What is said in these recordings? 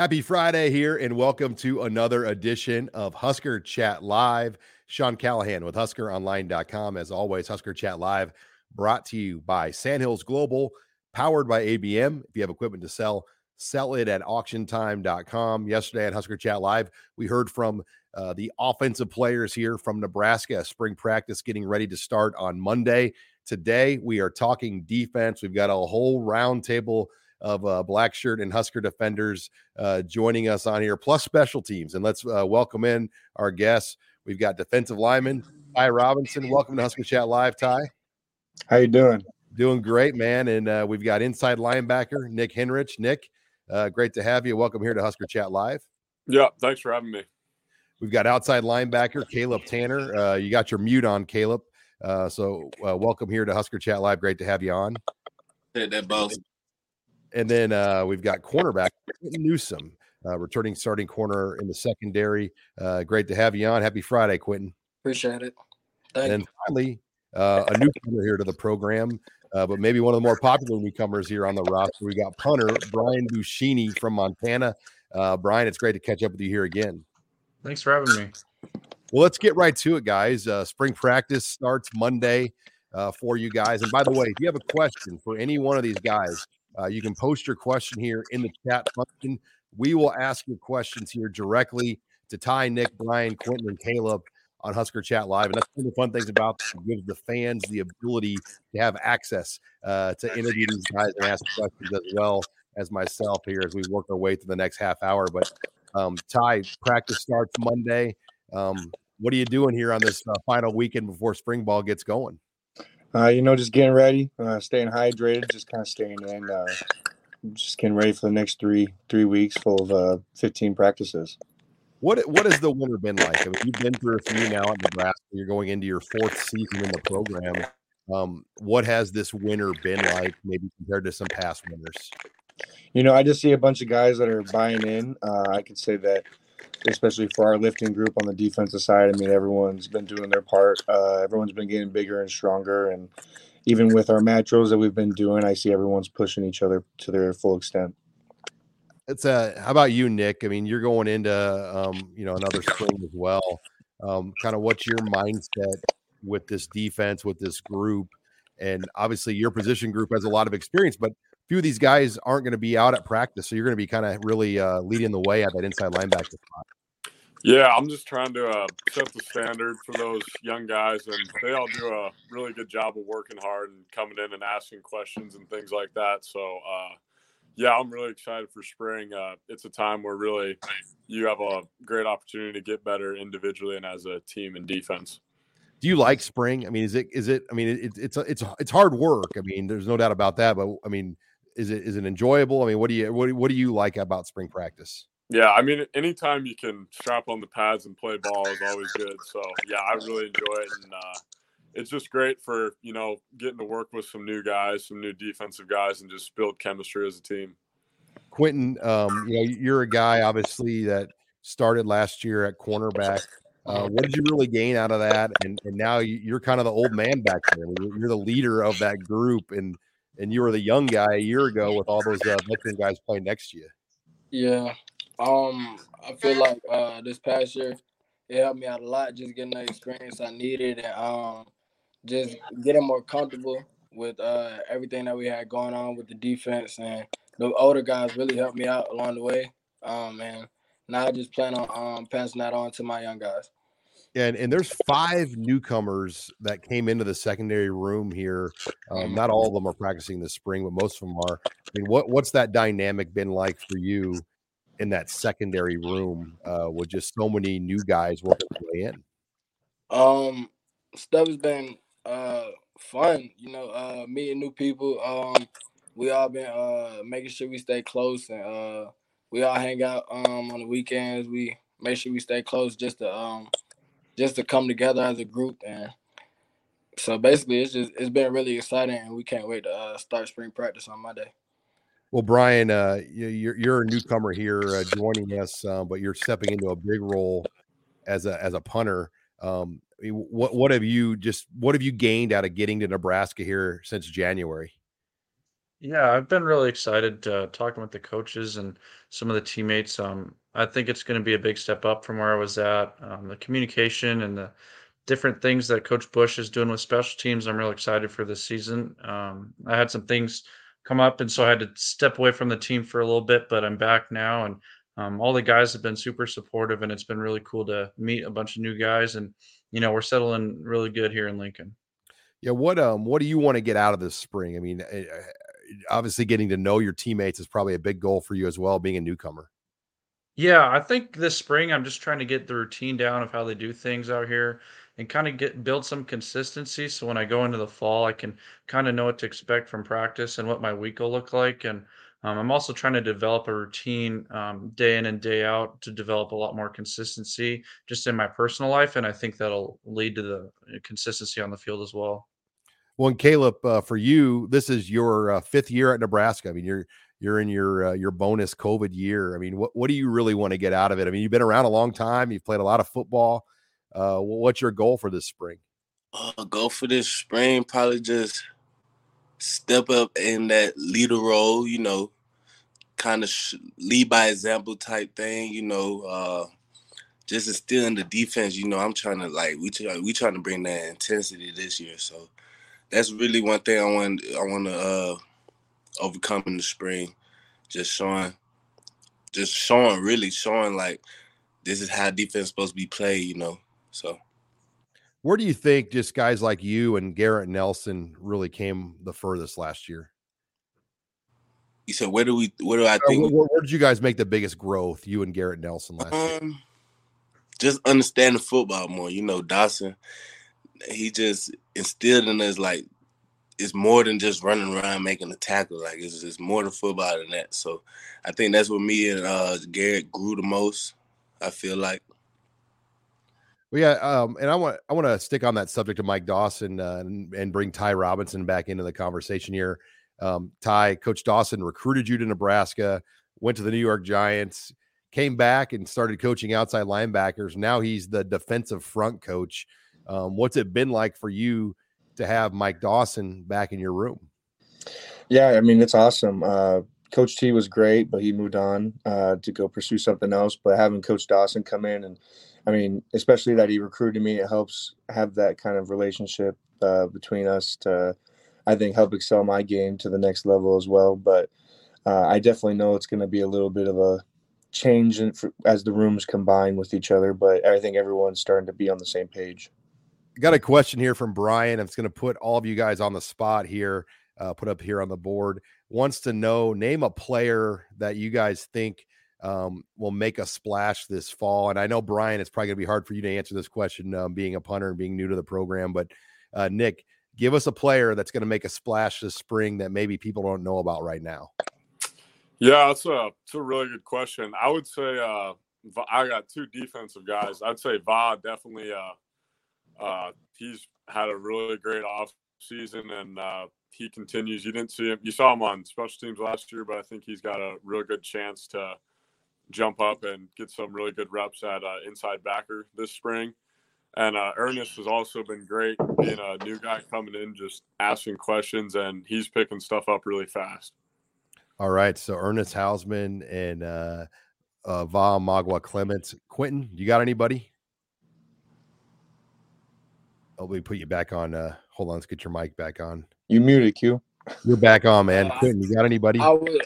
Happy Friday here, and welcome to another edition of Husker Chat Live. Sean Callahan with HuskerOnline.com. As always, Husker Chat Live brought to you by Sandhills Global, powered by ABM. If you have equipment to sell, sell it at auctiontime.com. Yesterday at Husker Chat Live, we heard from uh, the offensive players here from Nebraska, spring practice getting ready to start on Monday. Today, we are talking defense. We've got a whole roundtable of uh, black shirt and Husker defenders uh, joining us on here, plus special teams. And let's uh, welcome in our guests. We've got defensive lineman Ty Robinson. Welcome to Husker Chat Live, Ty. How you doing? Doing great, man. And uh, we've got inside linebacker Nick Henrich. Nick, uh, great to have you. Welcome here to Husker Chat Live. Yeah, thanks for having me. We've got outside linebacker Caleb Tanner. Uh, you got your mute on, Caleb. Uh, so uh, welcome here to Husker Chat Live. Great to have you on. Said that both. And then uh, we've got cornerback Quentin Newsom, uh, returning starting corner in the secondary. Uh, great to have you on. Happy Friday, Quentin. Appreciate it. Thank and you. finally, uh, a newcomer here to the program, uh, but maybe one of the more popular newcomers here on the roster. We got punter Brian Buschini from Montana. Uh, Brian, it's great to catch up with you here again. Thanks for having me. Well, let's get right to it, guys. Uh, spring practice starts Monday uh, for you guys. And by the way, if you have a question for any one of these guys, uh, you can post your question here in the chat function. We will ask your questions here directly to Ty, Nick, Brian, Quentin, and Caleb on Husker Chat Live. And that's one of the fun things about it. It gives the fans the ability to have access uh, to interview these guys and ask questions as well as myself here as we work our way through the next half hour. But um, Ty, practice starts Monday. Um, what are you doing here on this uh, final weekend before spring ball gets going? Uh, you know, just getting ready, uh, staying hydrated, just kind of staying in, uh, just getting ready for the next three three weeks full of uh, 15 practices. What what has the winter been like? I mean, you've been through a few now at Nebraska. You're going into your fourth season in the program. Um, what has this winter been like, maybe compared to some past winters? You know, I just see a bunch of guys that are buying in. Uh, I could say that, especially for our lifting group on the defensive side. I mean, everyone's been doing their part. Uh, everyone's been getting bigger and stronger, and even with our mat drills that we've been doing, I see everyone's pushing each other to their full extent. It's uh how about you, Nick? I mean, you're going into um, you know, another spring as well. Um, kind of what's your mindset with this defense, with this group? And obviously your position group has a lot of experience, but a few of these guys aren't going to be out at practice. So you're going to be kind of really uh, leading the way at that inside linebacker spot. Yeah, I'm just trying to uh, set the standard for those young guys, and they all do a really good job of working hard and coming in and asking questions and things like that. So, uh, yeah, I'm really excited for spring. Uh, it's a time where really you have a great opportunity to get better individually and as a team in defense. Do you like spring? I mean, is it is it? I mean, it, it's it's it's hard work. I mean, there's no doubt about that. But I mean, is it is it enjoyable? I mean, what do you what do, what do you like about spring practice? Yeah, I mean, anytime you can strap on the pads and play ball is always good. So, yeah, I really enjoy it, and uh, it's just great for you know getting to work with some new guys, some new defensive guys, and just build chemistry as a team. Quentin, um, you know, you're a guy obviously that started last year at cornerback. Uh, what did you really gain out of that? And and now you- you're kind of the old man back there. I mean, You're, you're the leader of that group, and and you were the young guy a year ago with all those uh, veteran guys playing next to you. Yeah. Um, I feel like uh this past year it helped me out a lot just getting the experience I needed and um just getting more comfortable with uh everything that we had going on with the defense and the older guys really helped me out along the way. Um and now I just plan on um passing that on to my young guys. And and there's five newcomers that came into the secondary room here. Um, not all of them are practicing this spring, but most of them are. I mean, what what's that dynamic been like for you in that secondary room uh, with just so many new guys working their way in? Um, stuff has been uh fun, you know, uh meeting new people. Um, we all been uh making sure we stay close and uh we all hang out um on the weekends. We make sure we stay close just to um just to come together as a group and so basically it's just it's been really exciting and we can't wait to uh, start spring practice on Monday. Well, Brian, uh, you're you're a newcomer here uh, joining us, uh, but you're stepping into a big role as a as a punter. Um, what what have you just what have you gained out of getting to Nebraska here since January? Yeah, I've been really excited uh, talking with the coaches and some of the teammates. Um, I think it's going to be a big step up from where I was at. Um, the communication and the different things that Coach Busch is doing with special teams, I'm really excited for this season. Um, I had some things come up, and so I had to step away from the team for a little bit, but I'm back now, and um, all the guys have been super supportive, and it's been really cool to meet a bunch of new guys, and you know we're settling really good here in Lincoln. Yeah, what um what do you want to get out of this spring? I mean, eh, eh, obviously getting to know your teammates is probably a big goal for you as well, being a newcomer. Yeah, I think this spring I'm just trying to get the routine down of how they do things out here and kind of get build some consistency so when I go into the fall I can kind of know what to expect from practice and what my week will look like and um, I'm also trying to develop a routine um, day in and day out to develop a lot more consistency just in my personal life and I think that'll lead to the consistency on the field as well. Well, and Caleb, uh, for you, this is your uh, fifth year at Nebraska. I mean, you're you're in your uh, your bonus COVID year. I mean, what what do you really want to get out of it? I mean, you've been around a long time. You've played a lot of football. Uh, what's your goal for this spring? Uh, goal for this spring probably just step up in that leader role. You know, kind of sh- lead by example type thing. You know, uh, just instilling the defense. You know, I'm trying to like we try, we trying to bring that intensity this year. So that's really one thing I want. I want to overcome in the spring. Just showing, just showing, really showing like this is how defense supposed to be played. You know, so. Where do you think just guys like you and Garrett Nelson really came the furthest last year? You said where do we? Where do I think? Uh, where, where, did you guys make the biggest growth? You and Garrett Nelson last um, year. Just understanding football more. You know, Dawson he just instilled in us like it's more than just running around making a tackle. Like it's just more to football than that. So I think that's what me and uh, Garrett grew the most. I feel like. Well, yeah, um, and I want I want to stick on that subject of Mike Dawson uh, and, and, bring Ty Robinson back into the conversation here. Um, Ty, Coach Dawson recruited you to Nebraska, went to the New York Giants, came back and started coaching outside linebackers. Now he's the defensive front coach. Um, what's it been like for you to have Mike Dawson back in your room? Yeah, I mean it's awesome. Uh, Coach T was great, but he moved on uh, to go pursue something else. But having Coach Dawson come in and I mean, especially that he recruited me, it helps have that kind of relationship uh, between us to, I think, help excel my game to the next level as well. But uh, I definitely know it's going to be a little bit of a change in, for, as the rooms combine with each other. But I think everyone's starting to be on the same page got a question here from Brian. It's going to put all of you guys on the spot here, uh, put up here on the board. Wants to know name a player that you guys think um, will make a splash this fall. And I know Brian, it's probably going to be hard for you to answer this question, um, being a punter and being new to the program. But uh, Nick, give us a player that's going to make a splash this spring that maybe people don't know about right now. Yeah, that's a it's a really good question. I would say uh, I got two defensive guys. I'd say Va definitely. Uh, uh, he's had a really great off season and uh, he continues. You didn't see him, you saw him on special teams last year, but I think he's got a real good chance to jump up and get some really good reps at uh, inside backer this spring. And uh, Ernest has also been great being a new guy coming in, just asking questions, and he's picking stuff up really fast. All right. So Ernest Hausmann and uh, uh, Va Mauga Clements. Quentin, you got anybody? Oh, let me put you back on. Uh, hold on, let's get your mic back on. You muted, Q. You're back on, man. Uh, Quentin, you got anybody? I would,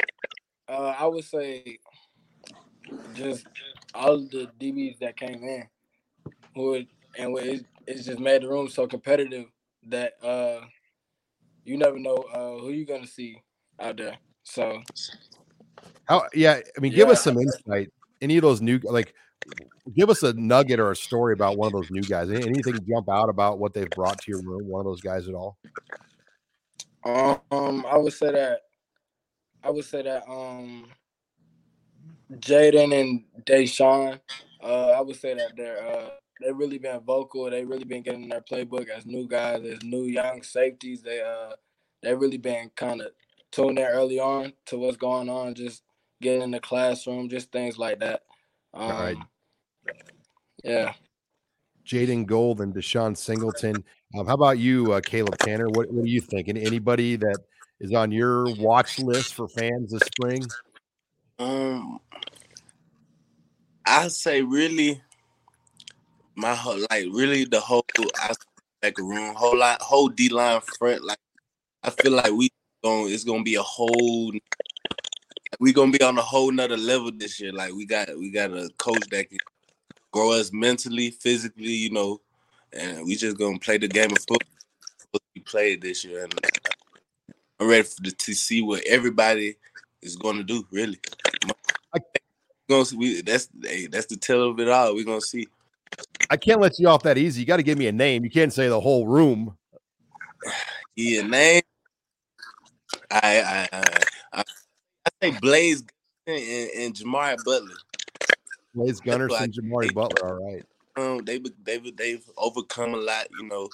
uh, I would say, just all the DBs that came in, would and it, it's just made the room so competitive that uh, you never know uh, who you're gonna see out there. So, how? Yeah, I mean, give us some insight. Any of those new like give us a nugget or a story about one of those new guys. Anything jump out about what they've brought to your room? One of those guys at all? Um, I would say that. I would say that. Um, Jaden and DeShon, uh, I would say that they're uh, they really been vocal. They've really been getting their playbook as new guys, as new young safeties. They uh they really been kind of tuned in early on to what's going on, just getting in the classroom, just things like that. Um, All right. Yeah. Jaden Gould and DeShon Singleton. Um, how about you, uh, Caleb Tanner? What, what do you think? And anybody that is on your watch list for fans this spring? Um, I say really, my whole like really the whole back room, whole lot, whole D line front. Like I feel like we going it's gonna be a whole. We gonna be on a whole nother level this year. Like we got we got a coach that can grow us mentally, physically, you know, and we just gonna play the game of football we played this year. And I'm ready for the, to see what everybody is gonna do. Really, gonna see, we, that's hey, that's the tell of it all. We're gonna see. I can't let you off that easy. You got to give me a name. You can't say the whole room. Yeah, name. I I I, I, I say Blaise and, and Jimari Butler. Blaise Gunnerson, Jimari Butler. All right. Um, they they they've overcome a lot. You know,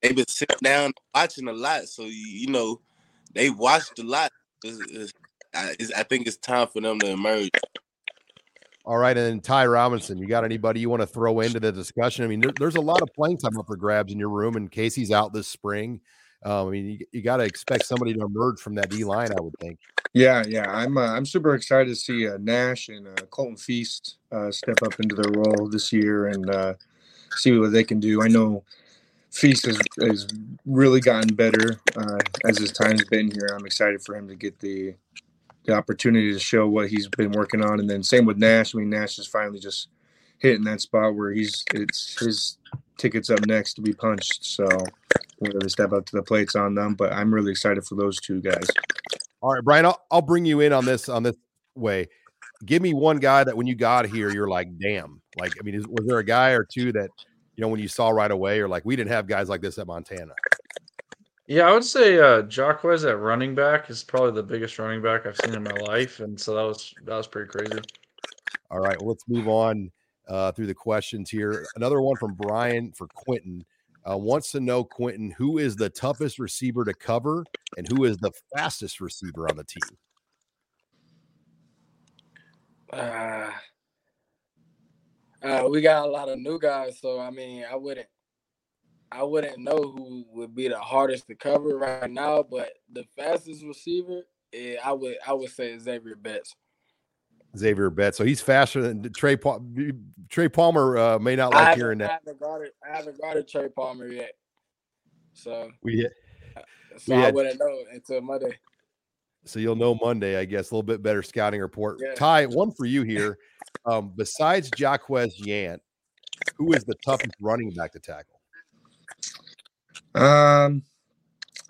they've been sitting down watching a lot. So you, you know, they watched a lot. It's, it's, I, it's, I think it's time for them to emerge. All right, and then Ty Robinson, you got anybody you want to throw into the discussion? I mean, there, there's a lot of playing time up for grabs in your room, and Casey's out this spring. Um, I mean, you, you got to expect somebody to emerge from that D line, I would think. Yeah, yeah, I'm uh, I'm super excited to see uh, Nash and uh, Colton Feist uh, step up into their role this year and uh, see what they can do. I know Feist has, has really gotten better uh, as his time's been here. I'm excited for him to get the the opportunity to show what he's been working on. And then same with Nash. I mean, Nash is finally just hitting that spot where he's it's his tickets up next to be punched. So we're going to step up to the plates on them, but I'm really excited for those two guys. All right, Brian, I'll, I'll bring you in on this on this way. Give me one guy that when you got here, you're like, damn. Like, I mean, is, was there a guy or two that you know when you saw right away, or like we didn't have guys like this at Montana? Yeah, I would say uh Jaquez at running back is probably the biggest running back I've seen in my life, and so that was that was pretty crazy. All right, well, let's move on uh, through the questions here. Another one from Brian for Quentin uh, wants to know, Quentin, who is the toughest receiver to cover and who is the fastest receiver on the team? Uh, uh, we got a lot of new guys, so I mean, I wouldn't, I wouldn't know who would be the hardest to cover right now. But the fastest receiver, eh, I would, I would say Xavier Betts. Xavier Betts. So he's faster than Trey Palmer. Trey Palmer uh, may not like hearing that. I that. haven't got it. I haven't got a Trey Palmer yet, so We so we I had- wouldn't know until Monday. so you'll know Monday, I guess. A little bit better scouting report. Yeah. Ty, one for you here. Um, besides Jaquez Yant, who is the toughest running back to tackle? Um,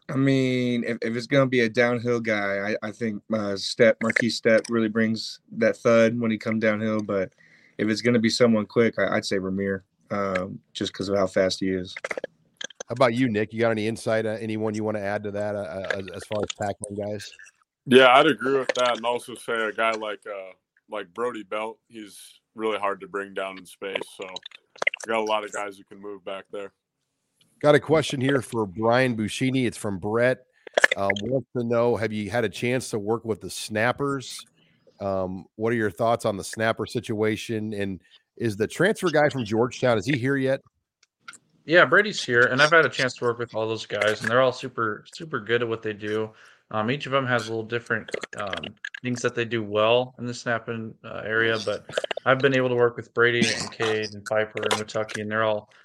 I mean, if, if it's gonna be a downhill guy, I, I think uh, Stepp Markese Stepp really brings that thud when he come downhill. But if it's gonna be someone quick, I, I'd say Rahmir, um, just because of how fast he is. How about you, Nick? You got any insight? Uh, anyone you want to add to that uh, uh, as, as far as tackling guys? Yeah, I'd agree with that, and also say a guy like uh like Brody Belt, he's really hard to bring down in space. So got a lot of guys who can move back there. Got a question here for Brian Buschini. It's from Brett. Um, wants to know: Have you had a chance to work with the snappers? Um, what are your thoughts on the snapper situation? And is the transfer guy from Georgetown is he here yet? Yeah, Brady's here, and I've had a chance to work with all those guys, and they're all super, super good at what they do. Um, each of them has a little different um, things that they do well in the snapping uh, area, but I've been able to work with Brady and Cade and Piper and Watucky, and they're all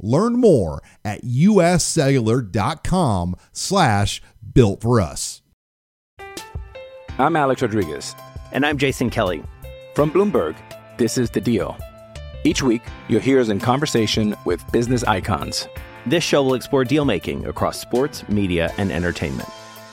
Learn more at uscellular.com slash built for us. I'm Alex Rodriguez. And I'm Jason Kelly. From Bloomberg, This is The Deal. Each week, you'll hear us in conversation with business icons. This show will explore deal making across sports, media, and entertainment.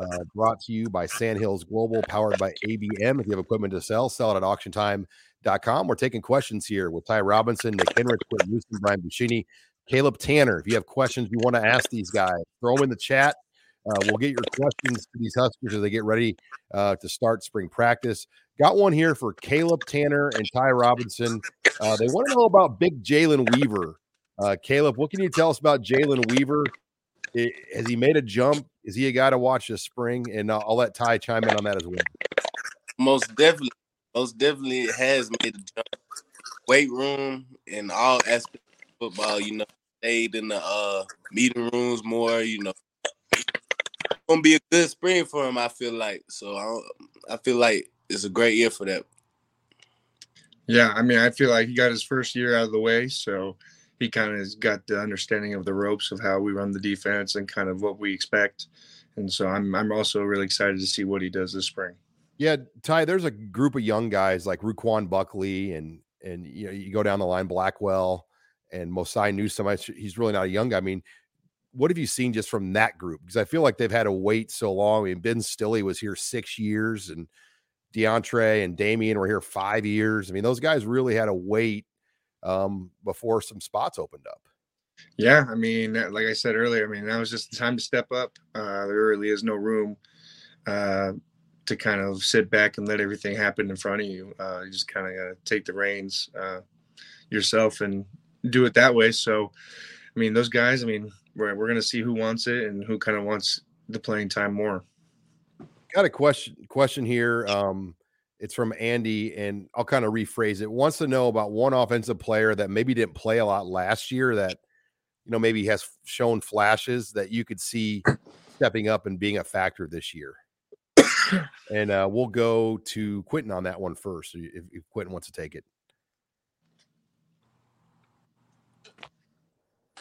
uh, brought to you by Sandhills Global, powered by ABM. If you have equipment to sell, sell it at auctiontime.com. We're taking questions here with Ty Robinson, Nick Henrich, Quinn Newsom, Brian Buschini, Caleb Tanner. If you have questions you want to ask these guys, throw them in the chat. Uh, we'll get your questions to these Huskers as they get ready uh, to start spring practice. Got one here for Caleb Tanner and Ty Robinson. Uh, they want to know about Big Jalen Weaver. Uh, Caleb, what can you tell us about Jalen Weaver? I- has he made a jump? Is he a guy to watch this spring? And uh, I'll let Ty chime in on that as well. most definitely, most definitely has made a jump. Weight room and all aspects of football, you know, stayed in the uh meeting rooms more, you know. Gonna be a good spring for him, I feel like. So I, I feel like it's a great year for that. Yeah, I mean, I feel like he got his first year out of the way, so he kind of has got the understanding of the ropes of how we run the defense and kind of what we expect. And so I'm I'm also really excited to see what he does this spring. Yeah, Ty, there's a group of young guys like Ruquan Buckley and and you know, you go down the line, Blackwell and Mosai Newsom. I- He's really not a young guy. I mean, what have you seen just from that group? Because I feel like they've had to wait so long. I mean, Ben Stille was here six years, and Deontre and Damion were here five years. I mean, those guys really had to wait um, before some spots opened up. Yeah, I mean, uh, like I said earlier, I mean, now is just the time to step up. Uh, there really is no room uh, to kind of sit back and let everything happen in front of you. Uh, you just kind of got to take the reins uh, yourself and do it that way. So, I mean, those guys, I mean, we're, we're going to see who wants it and who kind of wants the playing time more. got a question question here um it's from andy and i'll kind of rephrase it. Wants to know about one offensive player that maybe didn't play a lot last year that you know maybe has shown flashes that you could see stepping up and being a factor this year. And uh we'll go to quentin on that one first if, if quentin wants to take it.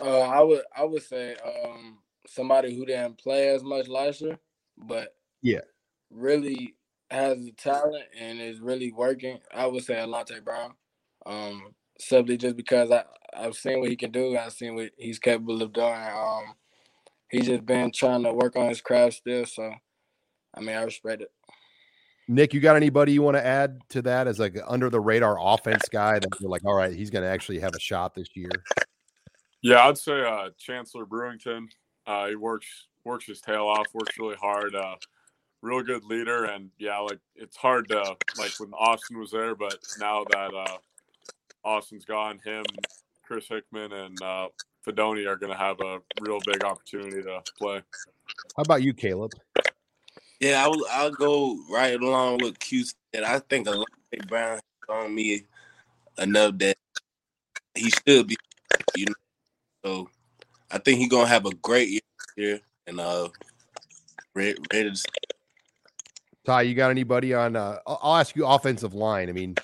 Uh, I would I would say um somebody who didn't play as much last year, but yeah. really has the talent and is really working. I would say Alante Brown. Um, simply just because I I've seen what he can do. I've seen what he's capable of doing. Um, he's just been trying to work on his craft still. So, I mean, I respect it. nick you got anybody you want to add to that as like under the radar offense guy that you're like all right he's going to actually have a shot this year Yeah, I'd say uh, Chancellor Brewington. Uh, he works works his tail off, works really hard. Uh, real good leader, and yeah, like it's hard to like when Austin was there, but now that uh, Austin's gone, him, Chris Hickman, and uh, Fidone are going to have a real big opportunity to play. how about you caleb Yeah, I'll I'll go right along with Q said. I think Alante Brown on me enough that he should be, you know. So I think he's gonna have a great year here and uh ready, ready to Ty, you got anybody on? Uh, I'll ask you offensive line. I mean,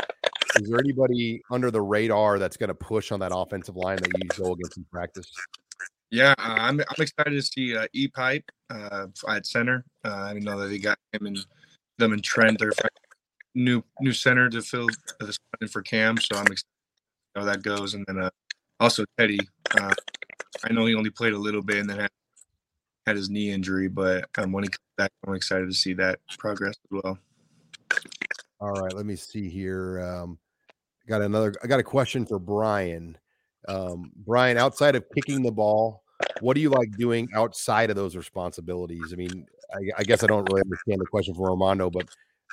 is there anybody under the radar that's going to push on that offensive line that you go against in practice? Yeah, uh, I'm I'm excited to see uh, E Pipe uh, at center. Uh, I know that they got him and them and Trent. They're new new center to fill the spot for Cam, so I'm excited how that goes. And then uh, also Teddy. Uh, I know he only played a little bit and then had, had his knee injury, but um, when he comes I'm excited to see that progress as well. All right, let me see here. Um, I got another. I got a question for Brian. Um, Brian, outside of kicking the ball, what do you like doing outside of those responsibilities? I mean, I, I guess I don't really understand the question from Romano, but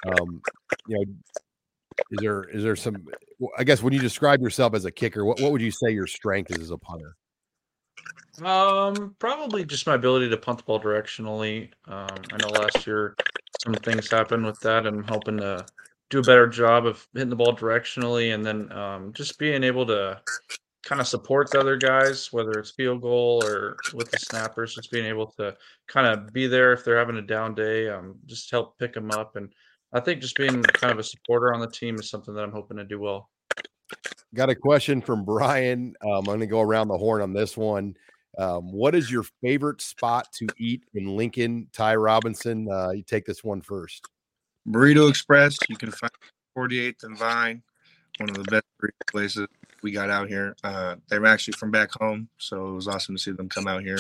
um, you know, is there is there some? I guess when you describe yourself as a kicker, what, what would you say your strength is as a punter? Um, probably just my ability to punt the ball directionally. Um, I know last year some things happened with that. I'm hoping to do a better job of hitting the ball directionally, and then um, just being able to kind of support the other guys, whether it's field goal or with the snappers, just being able to kind of be there if they're having a down day, um, just help pick them up. And I think just being kind of a supporter on the team is something that I'm hoping to do well. Got a question from Brian. Um, I'm going to go around the horn on this one. Um, what is your favorite spot to eat in Lincoln? Ty Robinson, uh, you take this one first. Burrito Express. You can find 48th and Vine, one of the best burrito places we got out here. Uh, they're actually from back home, so it was awesome to see them come out here.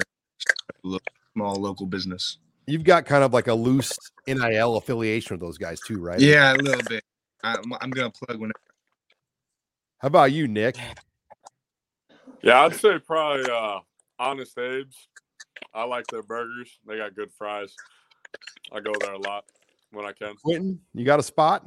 Small local business. You've got kind of like a loose NIL affiliation with those guys too, right? Yeah, a little bit. I'm, I'm gonna plug whenever. How about you, Nick? Yeah, I'd say probably uh, Honest Abe's. I like their burgers. They got good fries. I go there a lot when I can. Quentin, you got a spot?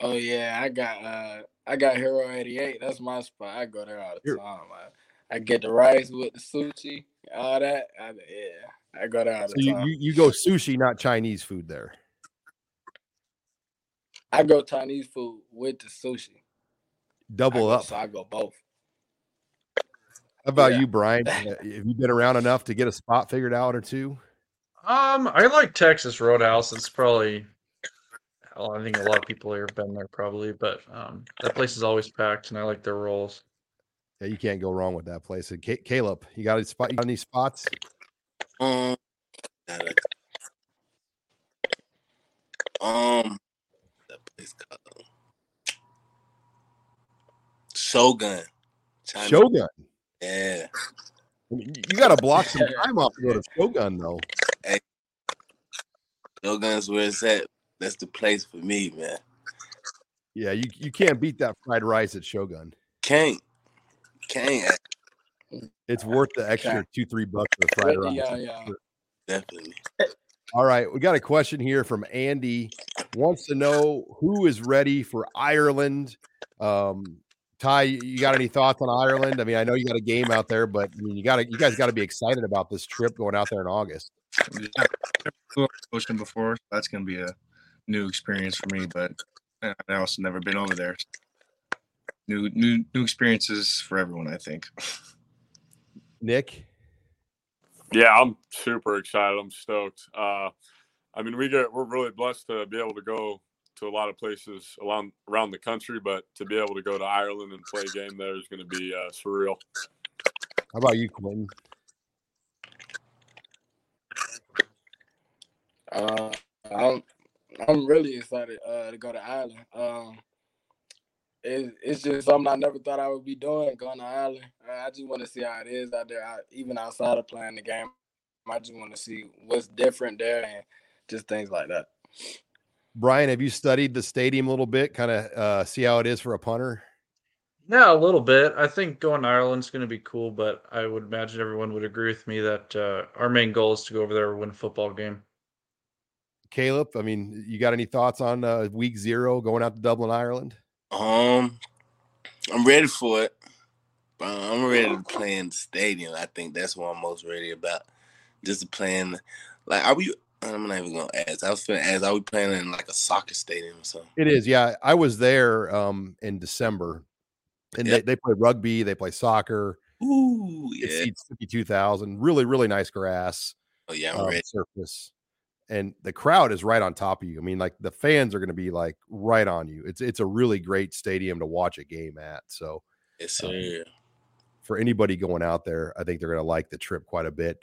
Oh yeah, I got uh I got Hiro 88. That's my spot. I go there all the time. I, I get the rice with the sushi, all that. I, yeah, I go there all So the you, time. you you go sushi, not Chinese food there. I go Chinese food with the sushi. Double I go- up. So I go both. How about Yeah. you, Brian? Uh, Have you been around enough to get a spot figured out or two? Um, I like Texas Roadhouse. It's probably, well, I think a lot of people here have been there probably, but um, that place is always packed, and I like their rolls. Yeah, you can't go wrong with that place. And Ca- Caleb, you got a spot? You got any spots? Um, um, that place called Shogun. China- Shogun. Yeah. I mean, You got to block some time off to go to Shogun, though. Hey, Shogun's where it's at. That's the place for me, man. Yeah, you, you can't beat that fried rice at Shogun. Can't, can't. It's worth the extra two, three bucks for fried rice. Yeah, yeah. Definitely. All right, we got a question here from Andy. Wants to know who is ready for Ireland. Um, Ty, you got any thoughts on Ireland? I mean, I know you got a game out there, but I mean, you got to you guys got to be excited about this trip going out there in August. Yeah, flew on ocean before. That's gonna be a new experience for me, but uh, I also never been over there. New, new, new experiences for everyone. I think. Nick, Yeah, I'm super excited. I'm stoked. Uh, I mean, we get we're really blessed to be able to go to a lot of places around around the country, but to be able to go to Ireland and play a game there is going to be uh, surreal. how about you, Quentin? Uh, I'm I'm really excited uh, to go to Ireland. Um, it, it's just something I never thought I would be doing, going to Ireland. Uh, I just want to see how it is out there, I, even outside of playing the game. I just want to see what's different there and just things like that. Brian, have you studied the stadium a little bit? Kind of uh, see how it is for a punter. Yeah, a little bit. I think going to Ireland's going to be cool, but I would imagine everyone would agree with me that uh, our main goal is to go over there and win a football game. Caleb, I mean, you got any thoughts on uh, week zero going out to Dublin, Ireland? Um, I'm ready for it. I'm ready to play in the stadium. I think that's what I'm most ready about. Just to play in, like, are we? I'm not even gonna ask. I was gonna ask, are we playing in like a soccer stadium or something? It is, yeah. I was there um, in December, and Yeah. they, they play rugby, they play soccer. Ooh, It yeah. seats fifty-two thousand. Really, really nice grass. Oh yeah, um, surface, and the crowd is right on top of you. I mean, like the fans are going to be like right on you. It's it's a really great stadium to watch a game at. So Yes, um, for anybody going out there, I think they're going to like the trip quite a bit.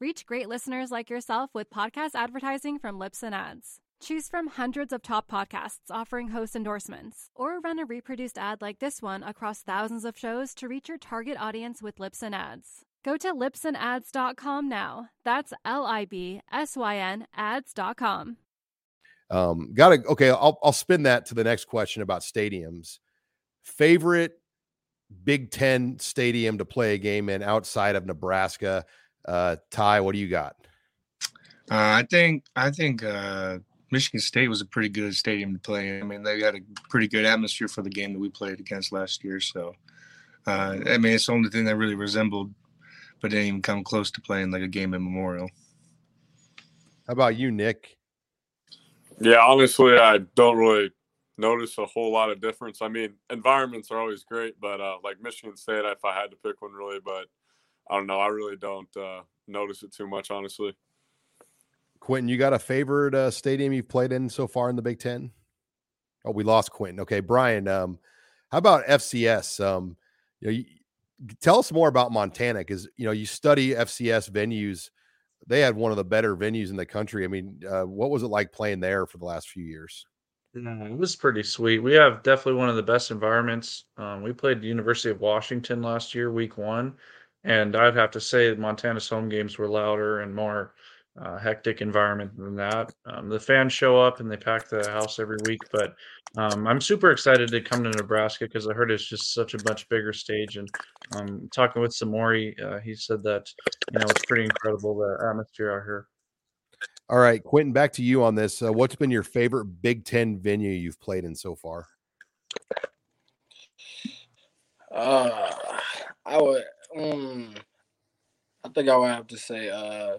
Reach great listeners like yourself with podcast advertising from Libsyn Ads. Choose from hundreds of top podcasts offering host endorsements, or run a reproduced ad like this one across thousands of shows to reach your target audience with Libsyn Ads. Go to libsynads.com now. That's L I B S Y N ads.com. Um, got to okay. I'll I'll spin that to the next question about stadiums. Favorite Big Ten stadium to play a game in outside of Nebraska. Uh, Ty, what do you got? Uh, I think I think uh, Michigan State was a pretty good stadium to play in. I mean, they had a pretty good atmosphere for the game that we played against last year. So, uh, I mean, it's the only thing that really resembled, but didn't even come close to playing like a game in Memorial. How about you, Nick? Yeah, honestly, I don't really notice a whole lot of difference. I mean, environments are always great, but uh, like Michigan State, if I had to pick one, really, but I don't know. I really don't uh, notice it too much, honestly. Quentin, you got a favorite uh, stadium you've played in so far in the Big Ten? Oh, we lost Quentin. Okay, Brian. Um, how about FCS? Um, you know, you, tell us more about Montana because you know you study FCS venues. They had one of the better venues in the country. I mean, uh, what was it like playing there for the last few years? No, it was pretty sweet. We have definitely one of the best environments. Um, we played the University of Washington last year, week one, and I'd have to say Montana's home games were louder and more uh, hectic environment than that. Um, the fans show up and they pack the house every week, but um, I'm super excited to come to Nebraska because I heard it's just such a much bigger stage. And um, talking with Samori, uh, he said that you know it's pretty incredible the atmosphere out here. All right, Quentin, back to you on this. Uh, what's been your favorite Big Ten venue you've played in so far? Uh, I would. Um, I think I would have to say uh,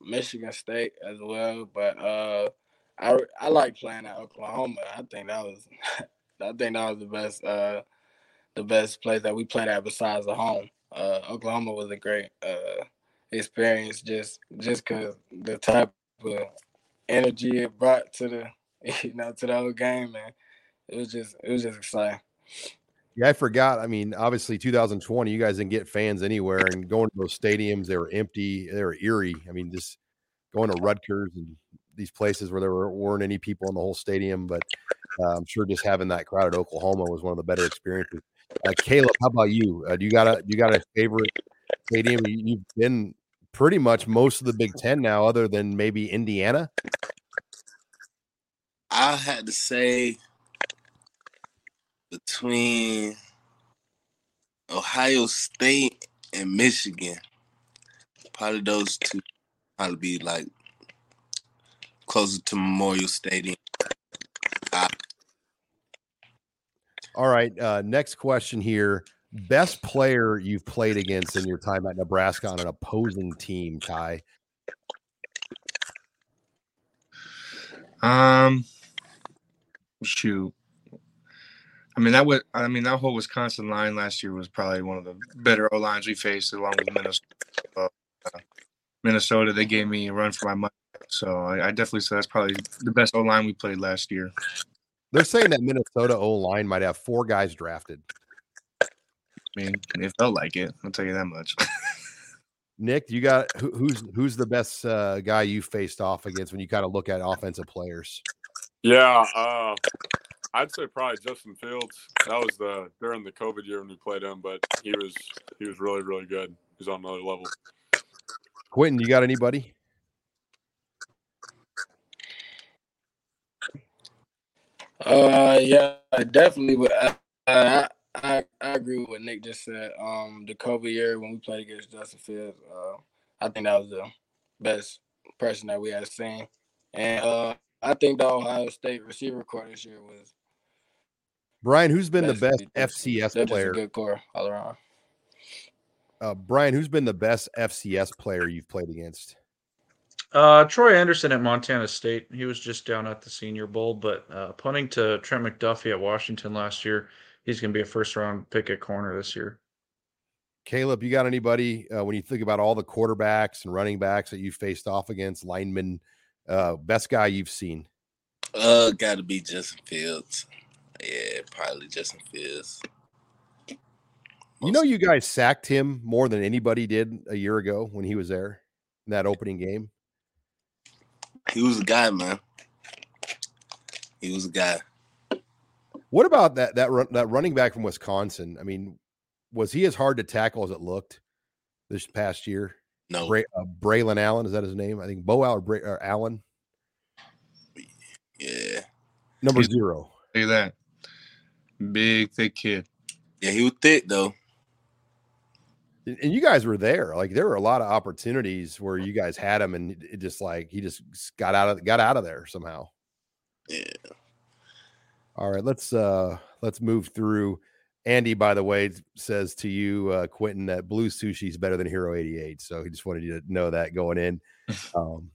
Michigan State as well, but uh, I I like playing at Oklahoma. I think that was I think that was the best uh, the best place that we played at besides the home. Uh, Oklahoma was a great uh, experience just just cause the type of energy it brought to the you know to the whole game, man. It was just it was just exciting. Yeah, I forgot. I mean, obviously, 2020, you guys didn't get fans anywhere, and going to those stadiums, they were empty, they were eerie. I mean, just going to Rutgers and these places where there were, weren't any people in the whole stadium. But uh, I'm sure just having that crowd at Oklahoma was one of the better experiences. Uh, Caleb, how about you? Uh, do you got a you got a favorite stadium? You, have been pretty much most of the Big Ten now, other than maybe Indiana. I had to say between Ohio State and Michigan. Probably those two probably be like closer to Memorial Stadium. All right. Uh, next question here. Best player you've played against in your time at Nebraska on an opposing team, Ty? Um, shoot. I mean that was I mean that whole Wisconsin line last year was probably one of the better O lines we faced, along with Minnesota. Uh, Minnesota, they gave me a run for my money, so I, I definitely say that's probably the best O line we played last year. They're saying that Minnesota O line might have four guys drafted. I mean, it felt like it. I'll tell you that much. Nick, you got who, who's who's the best uh, guy you faced off against when you kind of look at offensive players? Yeah, uh, I'd say probably Justin Fields. That was the during the COVID year when we played him, but he was he was really really good. He's on another level. Quentin, you got anybody? Uh, yeah, definitely. But I, I, I, I agree with what Nick just said. Um, the COVID year when we played against Justin Fields, uh, I think that was the best person that we had seen, and uh, I think the Ohio State receiver core this year was Brian, who's been the best FCS player? good core all around. Uh, Brian, who's been the best FCS player you've played against? Uh, Troy Anderson at Montana State. He was just down at the Senior Bowl, but uh, punting to Trent McDuffie at Washington last year. He's going to be a first round pick at corner this year. Caleb, you got anybody uh, when you think about all the quarterbacks and running backs that you faced off against, linemen, uh, best guy you've seen? Uh, got to be Justin Fields. Yeah, probably Justin Fields. You know, you guys sacked him more than anybody did a year ago when he was there in that opening game. He was a guy, man. He was a guy. What about that that run, that running back from Wisconsin? I mean, was he as hard to tackle as it looked this past year? No, Bray, uh, Braelon Allen is that his name? I think Bo or, Bray, or Allen. Yeah, number He's- zero. Look at that. Big, thick kid. Yeah, he was thick though. And you guys were there. Like there were a lot of opportunities where you guys had him, and it just like he just got out of got out of there somehow. Yeah. All right, let's uh let's move through. Andy, by the way, says to you, uh, Quentin, that Blue Sushi is better than Hiro 88. So he just wanted you to know that going in. Um,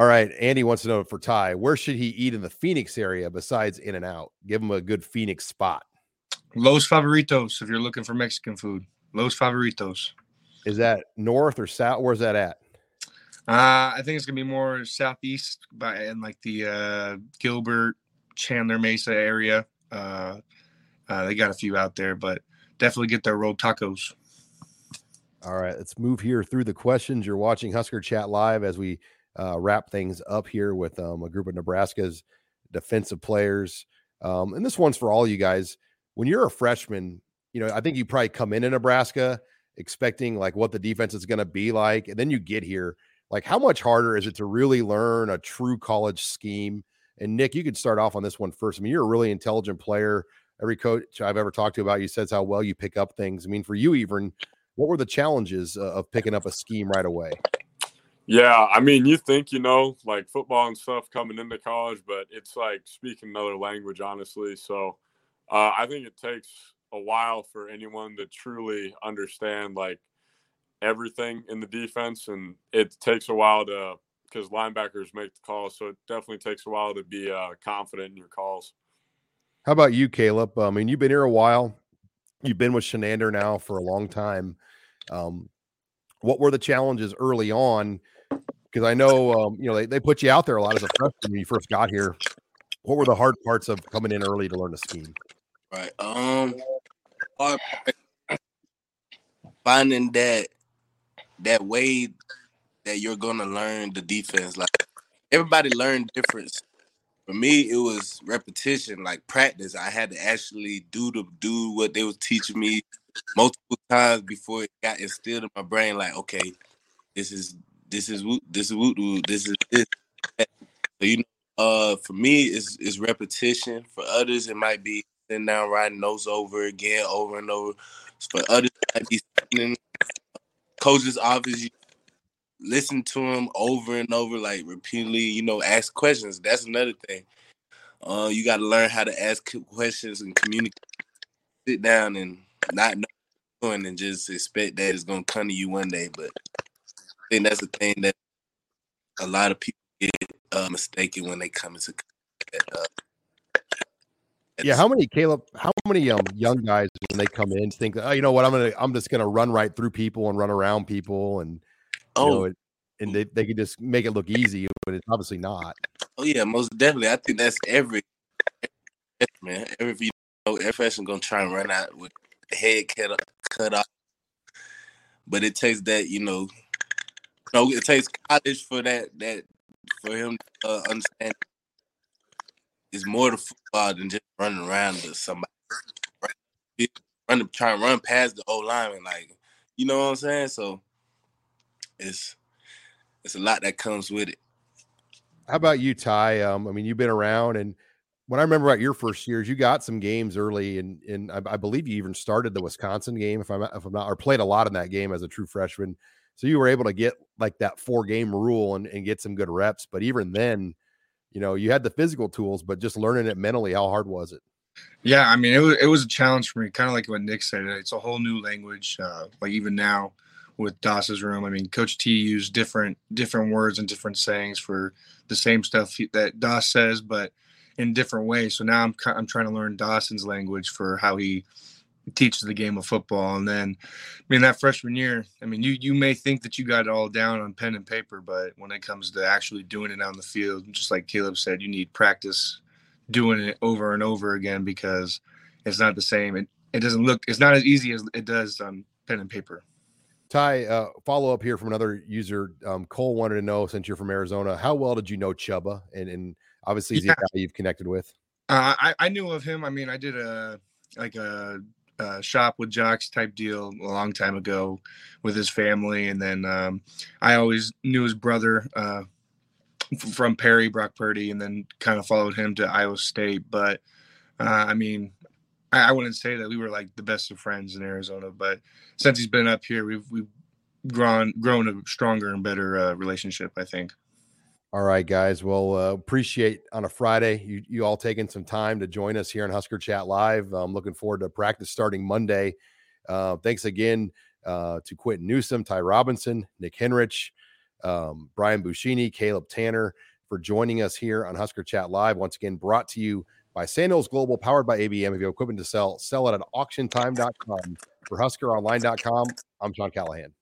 all right, Andy wants to know for Ty, where should he eat in the Phoenix area besides In and Out? Give him a good Phoenix spot. Los Favoritos, if you're looking for Mexican food. Los Favoritos. Is that north or south? Where's that at? Uh, I think it's gonna be more southeast by in like the uh, Gilbert, Chandler Mesa area. Uh, uh, they got a few out there, but definitely get their road tacos. All right, let's move here through the questions. You're watching Husker Chat Live as we uh, wrap things up here with um, a group of Nebraska's defensive players. Um, and this one's for all you guys. When you're a freshman, you know, I think you probably come into Nebraska expecting like what the defense is going to be like. And then you get here, like, how much harder is it to really learn a true college scheme? And Nick, you could start off on this one first. I mean, you're a really intelligent player. Every coach I've ever talked to about you says how well you pick up things. I mean, for you, even, what were the challenges uh, of picking up a scheme right away? Yeah, I mean, you think you know like football and stuff coming into college, but it's like speaking another language, honestly. So uh, I think it takes a while for anyone to truly understand like everything in the defense, and it takes a while to because linebackers make the calls, so it definitely takes a while to be uh, confident in your calls. How about you, Caleb? I mean, you've been here a while. You've been with Chinander now for a long time. Um, what were the challenges early on? Because I know, um, you know, they, they put you out there a lot as a freshman when you first got here. What were the hard parts of coming in early to learn the scheme? Right. Um, finding that that way that you're gonna learn the defense. Like everybody learned different. For me, it was repetition, like practice. I had to actually do the do what they was teaching me multiple times before it got instilled in my brain. Like, okay, this is this is this is this is this. So you know, uh, for me, it's it's repetition. For others, it might be sitting down writing notes over again, over and over. For others, it might be sitting coach's office. You listen to him over and over, like repeatedly. You know, ask questions. That's another thing. Uh, you got to learn how to ask questions and communicate. Sit down and not knowing and just expect that it's gonna come to you one day. But think that's the thing that a lot of people get uh, mistaken when they come into. Uh, yeah, how many Caleb? How many um young guys when they come in think, oh, you know what, I'm gonna, I'm just gonna run right through people and run around people, and oh, know, it, and they, they can just make it look easy, but it's obviously not. Oh yeah, most definitely. I think that's every, every man. Every you know, every person gonna try and run out with head cut cut off, but it takes that you know, you know, it takes college for that that for him to uh, understand. It's more to football than just running around to somebody. Run, try and run past the old lineman, like you know what I'm saying. So it's it's a lot that comes with it. How about you, Ty? Um, I mean, you've been around, and when I remember about your first years, you got some games early, and and I, I, believe you even started the Wisconsin game, if I'm if I'm not, or played a lot in that game as a true freshman. So you were able to get like that four game rule and, and get some good reps. But even then, you know, you had the physical tools, but just learning it mentally, how hard was it? Yeah, I mean, it was it was a challenge for me, kind of like what Nick said. It's a whole new language. Uh, like even now with Doss's room, I mean, Coach T used different different words and different sayings for the same stuff that Doss says, but in different ways. So now I'm I'm trying to learn Dawson's language for how he teaches the game of football. And then, I mean, that freshman year, I mean, you you may think that you got it all down on pen and paper, but when it comes to actually doing it on the field, just like Caleb said, you need practice doing it over and over again because it's not the same. It it doesn't look it's not as easy as it does on pen and paper. Ty, uh, follow up here from another user. Um, Cole wanted to know since you're from Arizona, how well did you know Chubba? And, and obviously, he's yeah. a guy you've connected with. Uh, I, I knew of him. I mean, I did a like a uh, shop with jocks type deal a long time ago with his family, and then um, I always knew his brother uh, from Perry, Brock Purdy, and then kind of followed him to Iowa State. But uh, I mean, I, I wouldn't say that we were like the best of friends in Arizona, but since he's been up here, we've we've grown grown a stronger and better uh, relationship. I think. All right, guys. Well, uh, appreciate on a Friday you you all taking some time to join us here on Husker Chat Live. I'm looking forward to practice starting Monday. Uh, thanks again uh, to Quinton Newsome, Ty Robinson, Nick Henrich, um, Brian Buschini, Caleb Tannor for joining us here on Husker Chat Live. Once again, brought to you by Sandhills Global, powered by ABM. If you have equipment to sell, sell it at auctiontime.com. For HuskerOnline.com, I'm Sean Callahan.